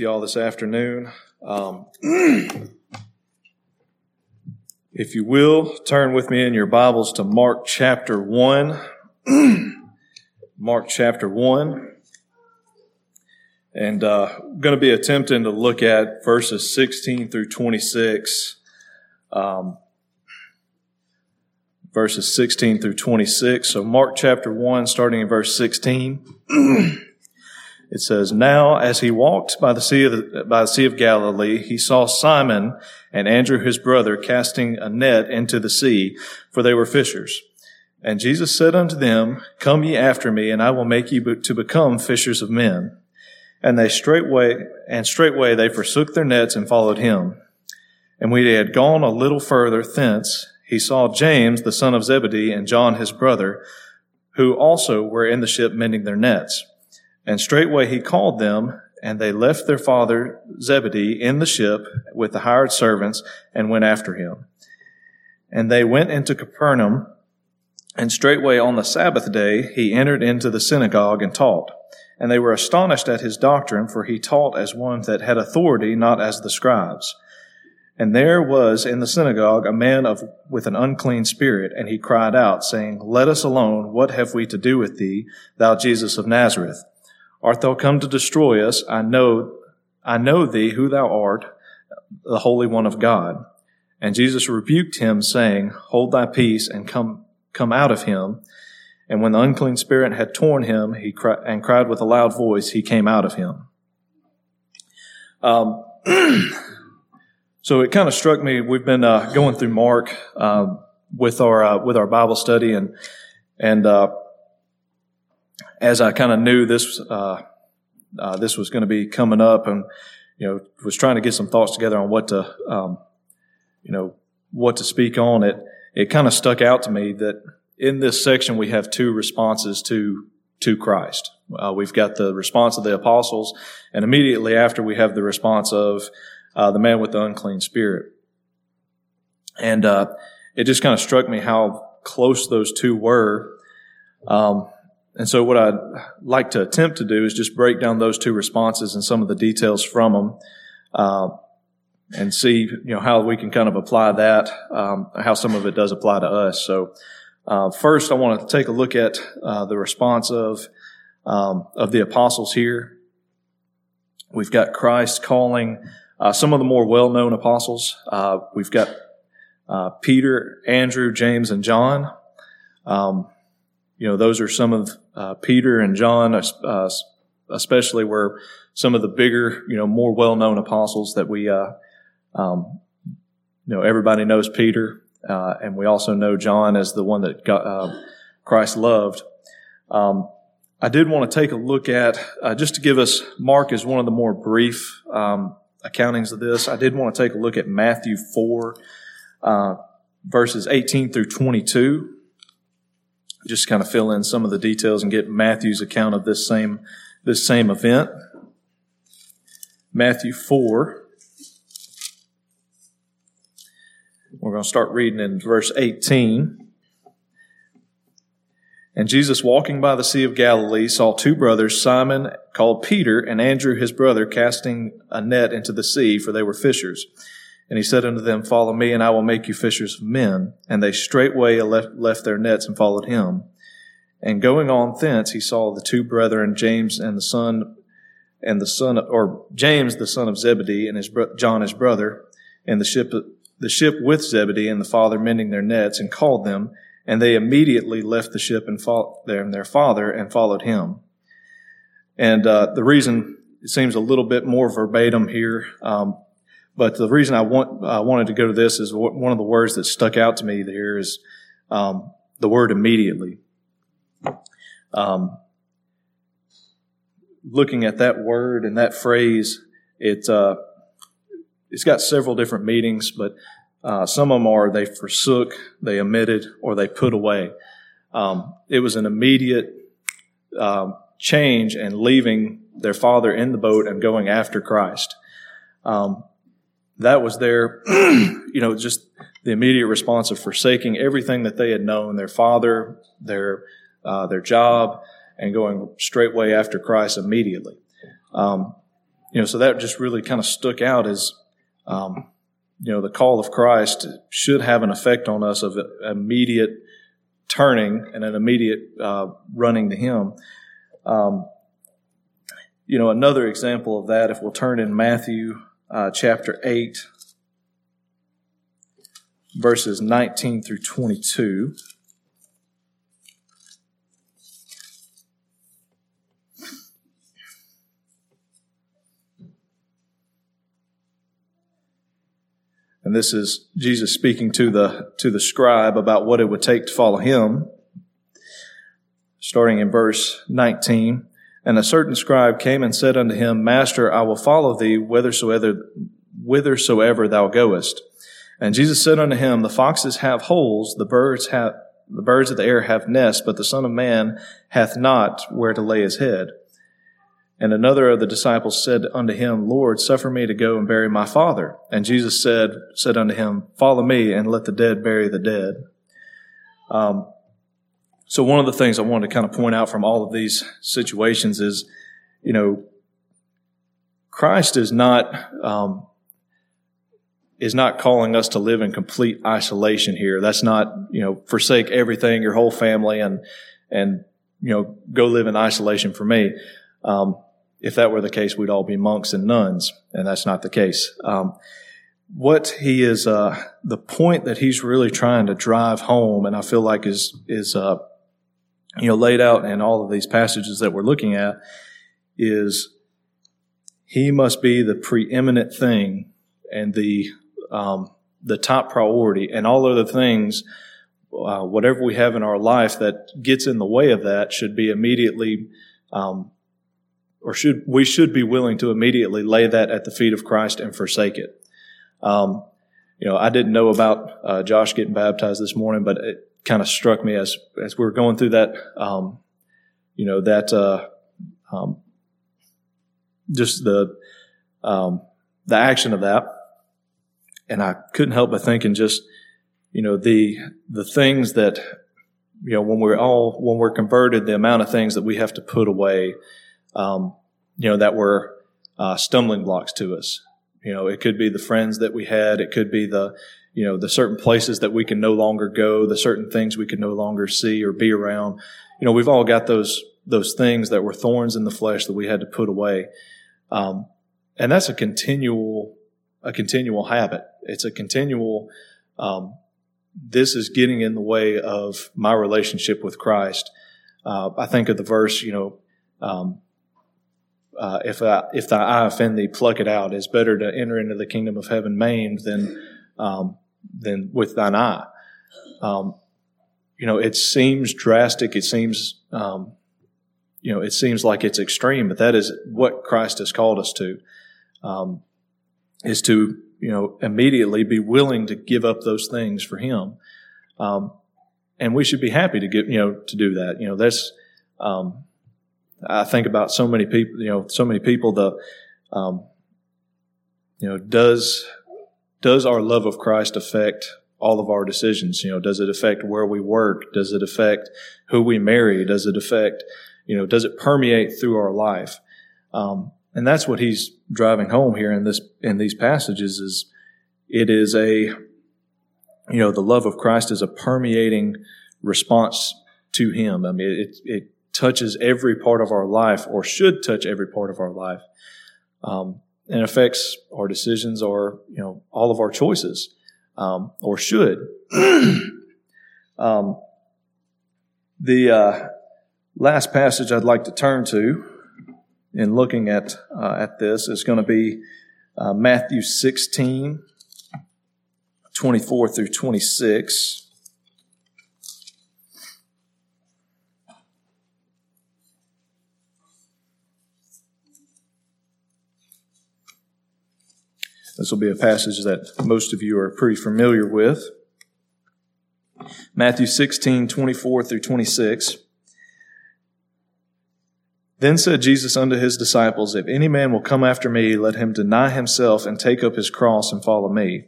y'all this afternoon. Um, if you will, turn with me in your Bibles to Mark chapter 1. Mark chapter 1. And uh, I'm going to be attempting to look at verses 16 through 26. Um, verses 16 through 26. So, Mark chapter 1, starting in verse 16. It says, Now as he walked by the sea of, the, by the sea of Galilee, he saw Simon and Andrew his brother casting a net into the sea, for they were fishers. And Jesus said unto them, Come ye after me, and I will make you to become fishers of men. And they straightway, and straightway they forsook their nets and followed him. And when he had gone a little further thence, he saw James, the son of Zebedee, and John his brother, who also were in the ship mending their nets. And straightway he called them, and they left their father Zebedee in the ship with the hired servants and went after him. And they went into Capernaum, and straightway on the Sabbath day he entered into the synagogue and taught. And they were astonished at his doctrine, for he taught as one that had authority, not as the scribes. And there was in the synagogue a man of, with an unclean spirit, and he cried out, saying, Let us alone, what have we to do with thee, thou Jesus of Nazareth? Art thou come to destroy us? I know, I know thee who thou art, the Holy One of God. And Jesus rebuked him, saying, Hold thy peace and come, come out of him. And when the unclean spirit had torn him, he and cried with a loud voice, he came out of him. Um, so it kind of struck me. We've been uh, going through Mark uh, with our uh, with our Bible study, and and uh, as I kind of knew this uh, uh, this was going to be coming up, and you know, was trying to get some thoughts together on what to um, you know what to speak on. It it kind of stuck out to me that in this section we have two responses to to Christ. Uh, we've got the response of the apostles, and immediately after we have the response of uh, the man with the unclean spirit. And uh, it just kind of struck me how close those two were. Um, and so what I'd like to attempt to do is just break down those two responses and some of the details from them, uh, and see, you know, how we can kind of apply that, um, how some of it does apply to us. So, uh, first I want to take a look at, uh, the response of, um, of the apostles here. We've got Christ calling, uh, some of the more well-known apostles. Uh, we've got, uh, Peter, Andrew, James, and John. Um, you know, those are some of uh, Peter and John, uh, especially were some of the bigger, you know, more well-known apostles that we, uh, um, you know, everybody knows Peter, uh, and we also know John as the one that got, uh, Christ loved. Um, I did want to take a look at uh, just to give us Mark is one of the more brief um, accountings of this. I did want to take a look at Matthew four, verses eighteen through twenty-two just kind of fill in some of the details and get Matthew's account of this same this same event. Matthew 4. We're going to start reading in verse 18. And Jesus, walking by the Sea of Galilee, saw two brothers, Simon called Peter, and Andrew his brother, casting a net into the sea, for they were fishers. And he said unto them, Follow me, and I will make you fishers of men. And they straightway left, left their nets and followed him. And going on thence, he saw the two brethren, James and the son, and the son, or James the son of Zebedee, and his John his brother, and the ship, the ship with Zebedee and the father mending their nets, and called them. And they immediately left the ship and followed their father and followed him. And uh, the reason it seems a little bit more verbatim here. Um, but the reason I want I wanted to go to this is one of the words that stuck out to me there is um, the word immediately. Um, looking at that word and that phrase, it uh, it's got several different meanings, but uh, some of them are they forsook, they omitted, or they put away. Um, it was an immediate um, change and leaving their father in the boat and going after Christ. Um, that was their, you know, just the immediate response of forsaking everything that they had known, their father, their, uh, their job, and going straightway after Christ immediately. Um, you know, so that just really kind of stuck out as, um, you know, the call of Christ should have an effect on us of immediate turning and an immediate uh, running to Him. Um, you know, another example of that, if we'll turn in Matthew uh, chapter 8, verses 19 through 22. And this is Jesus speaking to the, to the scribe about what it would take to follow him. Starting in verse 19. And a certain scribe came and said unto him, Master, I will follow thee whithersoever, whithersoever thou goest. And Jesus said unto him, The foxes have holes, the birds have, the birds of the air have nests, but the Son of Man hath not where to lay his head. And another of the disciples said unto him, Lord, suffer me to go and bury my father. And Jesus said, said unto him, Follow me and let the dead bury the dead. Um, so one of the things I wanted to kind of point out from all of these situations is, you know, Christ is not um, is not calling us to live in complete isolation here. That's not you know forsake everything, your whole family, and and you know go live in isolation for me. Um, if that were the case, we'd all be monks and nuns, and that's not the case. Um, what he is, uh, the point that he's really trying to drive home, and I feel like is is uh, you know laid out in all of these passages that we're looking at, is he must be the preeminent thing and the um, the top priority, and all other things. Uh, whatever we have in our life that gets in the way of that should be immediately um, or should we should be willing to immediately lay that at the feet of Christ and forsake it. Um, you know, I didn't know about uh, Josh getting baptized this morning, but it kind of struck me as as we were going through that, um, you know, that uh, um, just the um, the action of that, and I couldn't help but thinking just you know the the things that you know when we're all when we're converted, the amount of things that we have to put away um, you know, that were uh, stumbling blocks to us. You know, it could be the friends that we had. It could be the, you know, the certain places that we can no longer go, the certain things we can no longer see or be around. You know, we've all got those those things that were thorns in the flesh that we had to put away. Um, and that's a continual a continual habit. It's a continual. Um, this is getting in the way of my relationship with Christ. Uh, I think of the verse, you know, um, uh, if I, if thy eye offend thee, pluck it out. It's better to enter into the kingdom of heaven maimed than um, than with thine eye. Um, you know, it seems drastic. It seems um, you know, it seems like it's extreme, but that is what Christ has called us to. Um, is to you know immediately be willing to give up those things for Him, um, and we should be happy to get you know to do that. You know, that's um, I think about so many people, you know, so many people, the, um, you know, does, does our love of Christ affect all of our decisions? You know, does it affect where we work? Does it affect who we marry? Does it affect, you know, does it permeate through our life? Um, and that's what he's driving home here in this, in these passages is it is a, you know, the love of Christ is a permeating response to him. I mean, it, it touches every part of our life or should touch every part of our life um, and affects our decisions or you know all of our choices um, or should. Um, the uh, last passage i'd like to turn to in looking at uh, at this is going to be uh, matthew 16 24 through 26 This will be a passage that most of you are pretty familiar with. Matthew 16, 24 through 26. Then said Jesus unto his disciples, If any man will come after me, let him deny himself and take up his cross and follow me.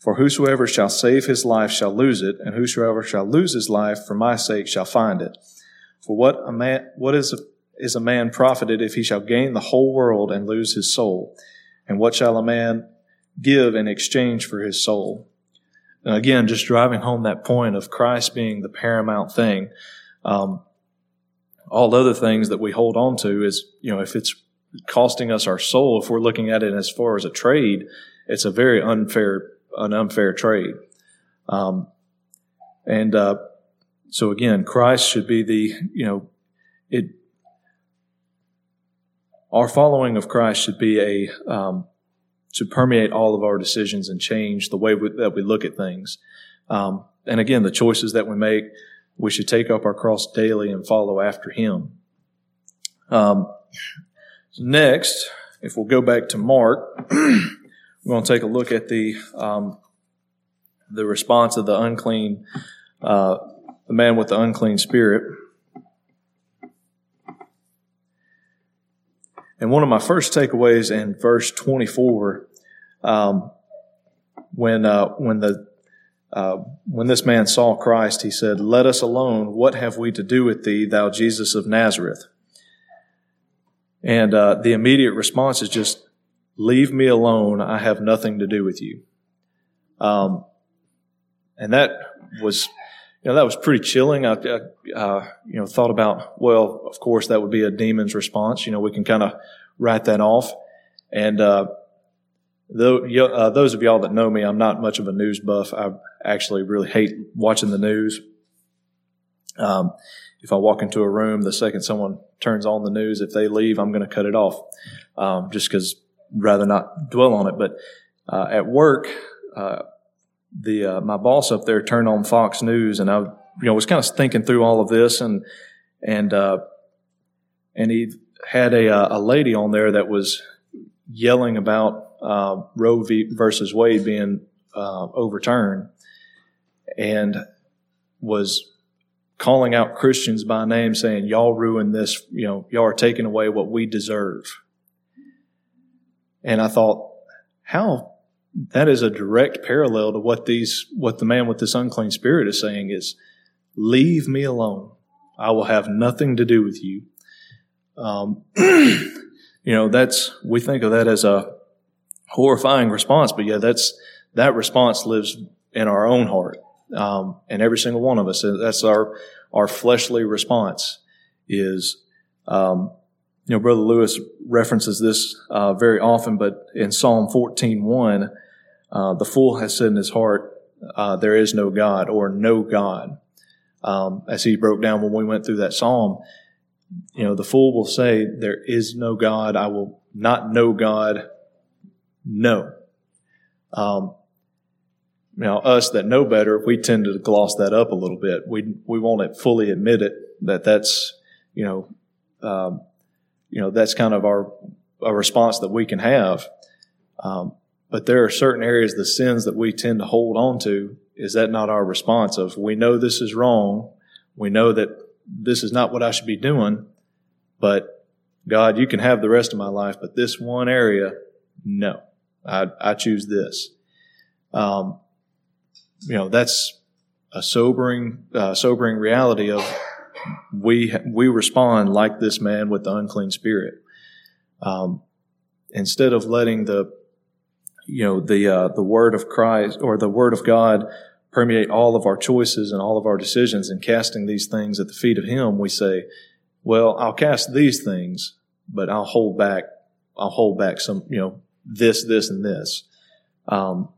For whosoever shall save his life shall lose it, and whosoever shall lose his life for my sake shall find it. For what a man, what is, is a man profited if he shall gain the whole world and lose his soul? And what shall a man give in exchange for his soul? And again, just driving home that point of Christ being the paramount thing. Um, all other things that we hold on to is, you know, if it's costing us our soul, if we're looking at it as far as a trade, it's a very unfair, an unfair trade. Um, and uh, so again, Christ should be the, you know, it our following of Christ should be a um, should permeate all of our decisions and change the way we, that we look at things. Um, and again, the choices that we make, we should take up our cross daily and follow after Him. Um, next, if we'll go back to Mark, we're going to take a look at the um, the response of the unclean, uh, the man with the unclean spirit. And one of my first takeaways in verse 24, um, when uh, when the uh, when this man saw Christ, he said, "Let us alone. What have we to do with thee, thou Jesus of Nazareth?" And uh, the immediate response is just, "Leave me alone. I have nothing to do with you." Um, and that was you know, that was pretty chilling. I, uh, you know, thought about, well, of course, that would be a demon's response. You know, we can kind of write that off. And, uh, though, uh, those of y'all that know me, I'm not much of a news buff. I actually really hate watching the news. Um, if I walk into a room, the second someone turns on the news, if they leave, I'm going to cut it off, um, just because rather not dwell on it. But uh, at work, uh, the uh, my boss up there turned on Fox News, and I you know was kind of thinking through all of this, and and uh, and he had a uh, a lady on there that was yelling about uh, Roe v. versus Wade being uh, overturned, and was calling out Christians by name, saying, "Y'all ruined this. You know, y'all are taking away what we deserve." And I thought, how that is a direct parallel to what these what the man with this unclean spirit is saying is leave me alone. I will have nothing to do with you. Um, you know that's we think of that as a horrifying response but yeah that's that response lives in our own heart um, and every single one of us. That's our our fleshly response is um, you know brother lewis references this uh, very often but in psalm 14 1 uh, the fool has said in his heart, uh, there is no God or no God. Um, as he broke down when we went through that psalm, you know, the fool will say, there is no God. I will not know God. No. Um, now, us that know better, we tend to gloss that up a little bit. We we won't fully admit it that that's you know um, you know that's kind of our a response that we can have. Um, but there are certain areas, the sins that we tend to hold on to. Is that not our response of, we know this is wrong. We know that this is not what I should be doing, but God, you can have the rest of my life, but this one area, no, I, I choose this. Um, you know, that's a sobering, uh, sobering reality of we, we respond like this man with the unclean spirit. Um, instead of letting the you know the uh, the word of Christ or the word of God permeate all of our choices and all of our decisions and casting these things at the feet of him we say well I'll cast these things but I'll hold back I'll hold back some you know this this and this um,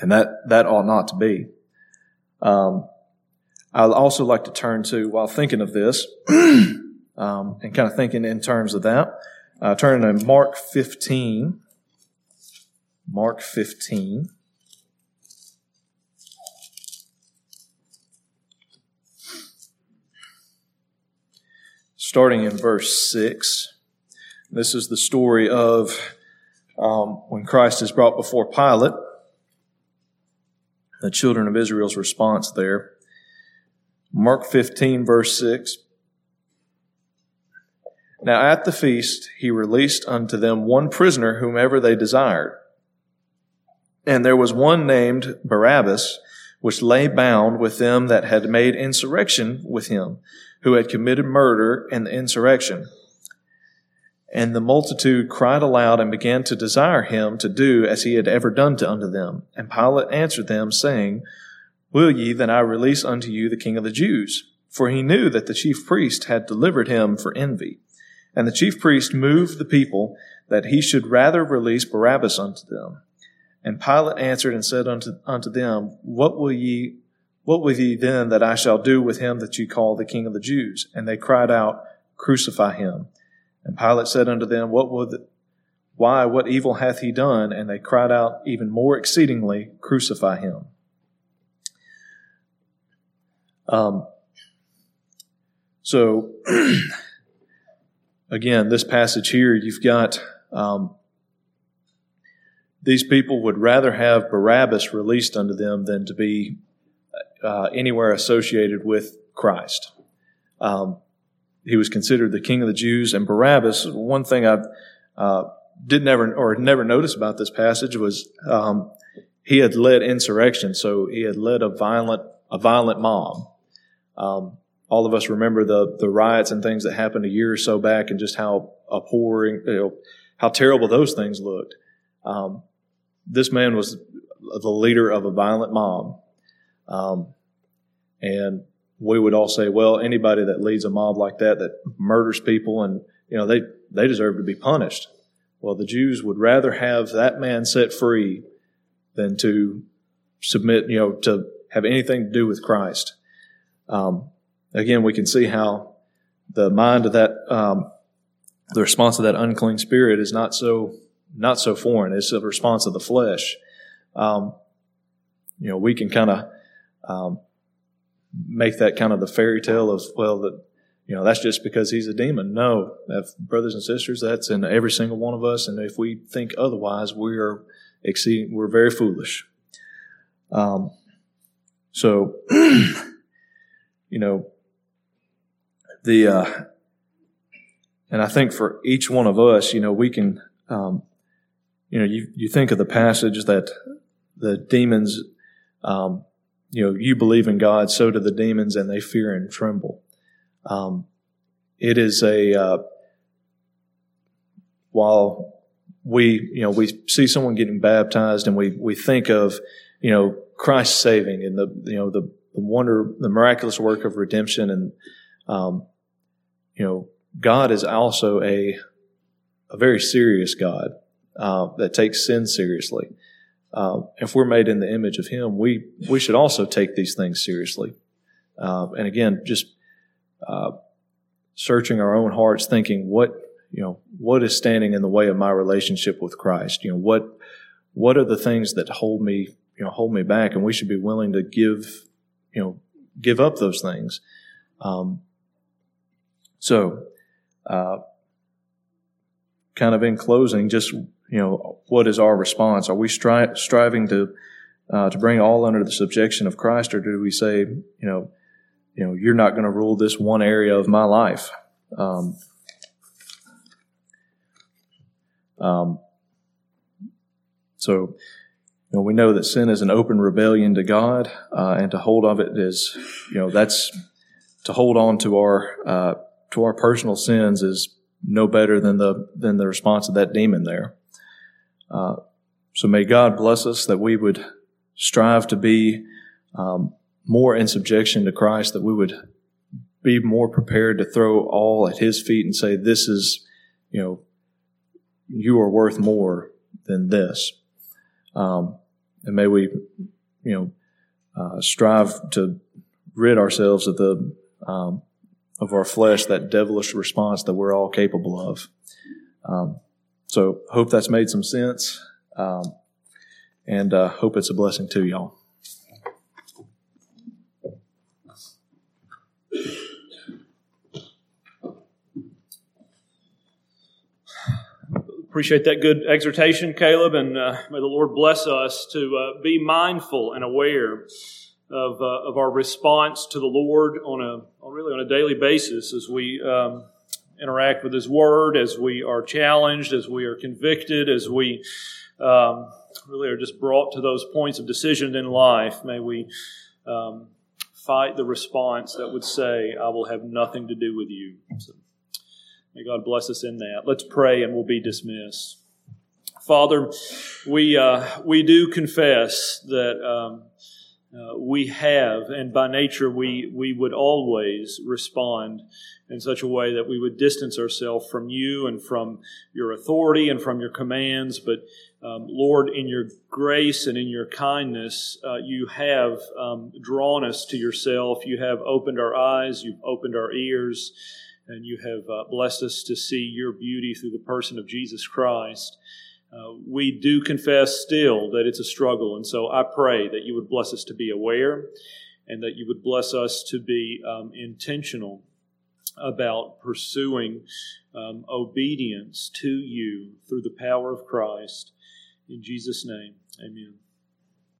and that that ought not to be um, I'd also like to turn to while thinking of this um, and kind of thinking in terms of that uh, turning to Mark 15 Mark 15. Starting in verse 6. This is the story of um, when Christ is brought before Pilate, the children of Israel's response there. Mark 15, verse 6. Now at the feast, he released unto them one prisoner whomever they desired. And there was one named Barabbas, which lay bound with them that had made insurrection with him, who had committed murder in the insurrection. And the multitude cried aloud and began to desire him to do as he had ever done to unto them. And Pilate answered them, saying, Will ye that I release unto you the king of the Jews? For he knew that the chief priest had delivered him for envy. And the chief priest moved the people that he should rather release Barabbas unto them. And Pilate answered and said unto, unto them, What will ye, what will ye then that I shall do with him that ye call the king of the Jews? And they cried out, Crucify him. And Pilate said unto them, What will the, why, what evil hath he done? And they cried out even more exceedingly, Crucify him. Um, so, again, this passage here, you've got um, these people would rather have Barabbas released unto them than to be uh, anywhere associated with Christ. Um, he was considered the king of the Jews, and Barabbas. One thing I uh, did never or never notice about this passage was um, he had led insurrection, so he had led a violent a violent mob. Um, all of us remember the the riots and things that happened a year or so back, and just how abhorring, you know, how terrible those things looked. Um, this man was the leader of a violent mob, um, and we would all say, well, anybody that leads a mob like that, that murders people, and you know they they deserve to be punished. Well, the Jews would rather have that man set free than to submit, you know, to have anything to do with Christ. Um, again, we can see how the mind of that, um, the response of that unclean spirit is not so not so foreign. It's a response of the flesh. Um, you know, we can kind of um, make that kind of the fairy tale of well that you know that's just because he's a demon no brothers and sisters that's in every single one of us and if we think otherwise we are exceeding we're very foolish um, so you know the uh, and i think for each one of us you know we can um, you know you, you think of the passage that the demons um, you know, you believe in God, so do the demons, and they fear and tremble. Um, it is a uh, while we you know we see someone getting baptized, and we we think of you know Christ saving and the you know the, the wonder, the miraculous work of redemption, and um, you know God is also a a very serious God uh, that takes sin seriously uh, if we're made in the image of Him, we we should also take these things seriously. Uh, and again, just uh, searching our own hearts, thinking what you know what is standing in the way of my relationship with Christ. You know what what are the things that hold me you know hold me back, and we should be willing to give you know give up those things. Um, so, uh, kind of in closing, just you know, what is our response? Are we stri- striving to uh, to bring all under the subjection of Christ, or do we say, you know, you know, you're not going to rule this one area of my life? Um, um, so, you know, we know that sin is an open rebellion to God, uh, and to hold of it is, you know, that's to hold on to our uh, to our personal sins is no better than the than the response of that demon there. Uh, so may God bless us that we would strive to be um, more in subjection to Christ, that we would be more prepared to throw all at His feet and say, "This is, you know, you are worth more than this." Um, and may we, you know, uh, strive to rid ourselves of the um, of our flesh, that devilish response that we're all capable of. Um, so hope that's made some sense, um, and uh, hope it's a blessing to y'all. Appreciate that good exhortation, Caleb, and uh, may the Lord bless us to uh, be mindful and aware of, uh, of our response to the Lord on a on really on a daily basis as we um, interact with His Word, as we are challenged, as we are convicted, as we um, really are just brought to those points of decision in life, may we um, fight the response that would say, I will have nothing to do with you. So, may God bless us in that. Let's pray and we'll be dismissed. Father, we, uh, we do confess that um, uh, we have, and by nature we, we would always respond in such a way that we would distance ourselves from you and from your authority and from your commands. But um, Lord, in your grace and in your kindness, uh, you have um, drawn us to yourself. You have opened our eyes, you've opened our ears, and you have uh, blessed us to see your beauty through the person of Jesus Christ. Uh, we do confess still that it's a struggle, and so I pray that you would bless us to be aware and that you would bless us to be um, intentional about pursuing um, obedience to you through the power of Christ. In Jesus' name, amen.